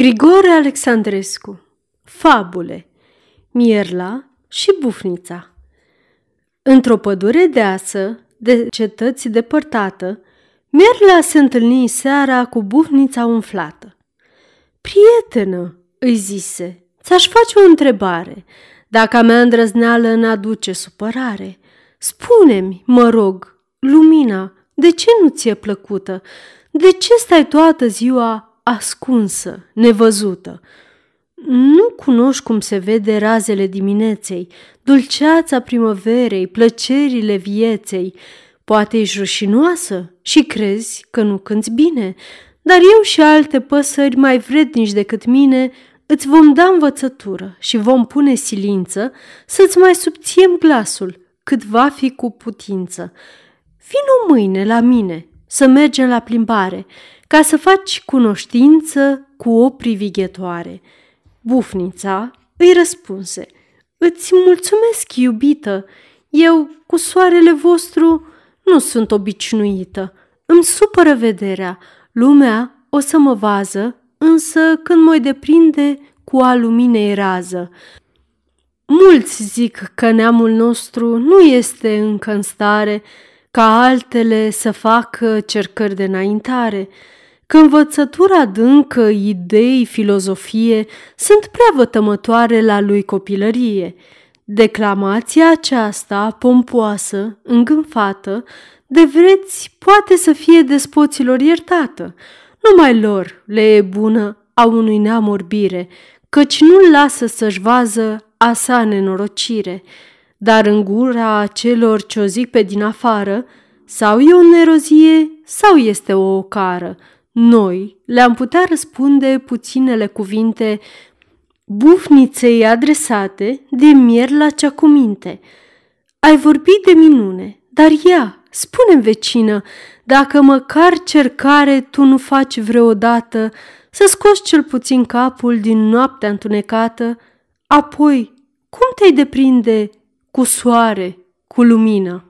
Grigore Alexandrescu Fabule Mierla și Bufnița Într-o pădure deasă, de cetăți depărtată, Mierla se întâlni seara cu bufnița umflată. Prietenă, îi zise, ți-aș face o întrebare, dacă a mea îndrăzneală n-aduce supărare. Spune-mi, mă rog, lumina, de ce nu ți-e plăcută? De ce stai toată ziua ascunsă, nevăzută. Nu cunoști cum se vede razele dimineței, dulceața primăverei, plăcerile vieței. Poate ești rușinoasă și crezi că nu cânți bine, dar eu și alte păsări mai vrednici decât mine îți vom da învățătură și vom pune silință să-ți mai subțiem glasul, cât va fi cu putință. Vino mâine la mine să mergem la plimbare ca să faci cunoștință cu o privighetoare. Bufnița îi răspunse, Îți mulțumesc, iubită, eu cu soarele vostru nu sunt obișnuită. Îmi supără vederea, lumea o să mă vază, însă când mă deprinde cu a luminei rază. Mulți zic că neamul nostru nu este încă în stare ca altele să facă cercări de înaintare, că învățătura adâncă, idei, filozofie sunt prea vătămătoare la lui copilărie. Declamația aceasta, pompoasă, îngânfată, de vreți poate să fie despoților iertată. Numai lor le e bună a unui neam orbire, căci nu-l lasă să-și vază a sa nenorocire. Dar în gura celor ce o zic pe din afară, sau e o nerozie, sau este o ocară, noi le-am putea răspunde puținele cuvinte bufniței adresate de mier la cea cu minte. Ai vorbit de minune, dar ea, spune vecină, dacă măcar cercare tu nu faci vreodată să scoți cel puțin capul din noaptea întunecată, apoi cum te-ai deprinde cu soare, cu lumină?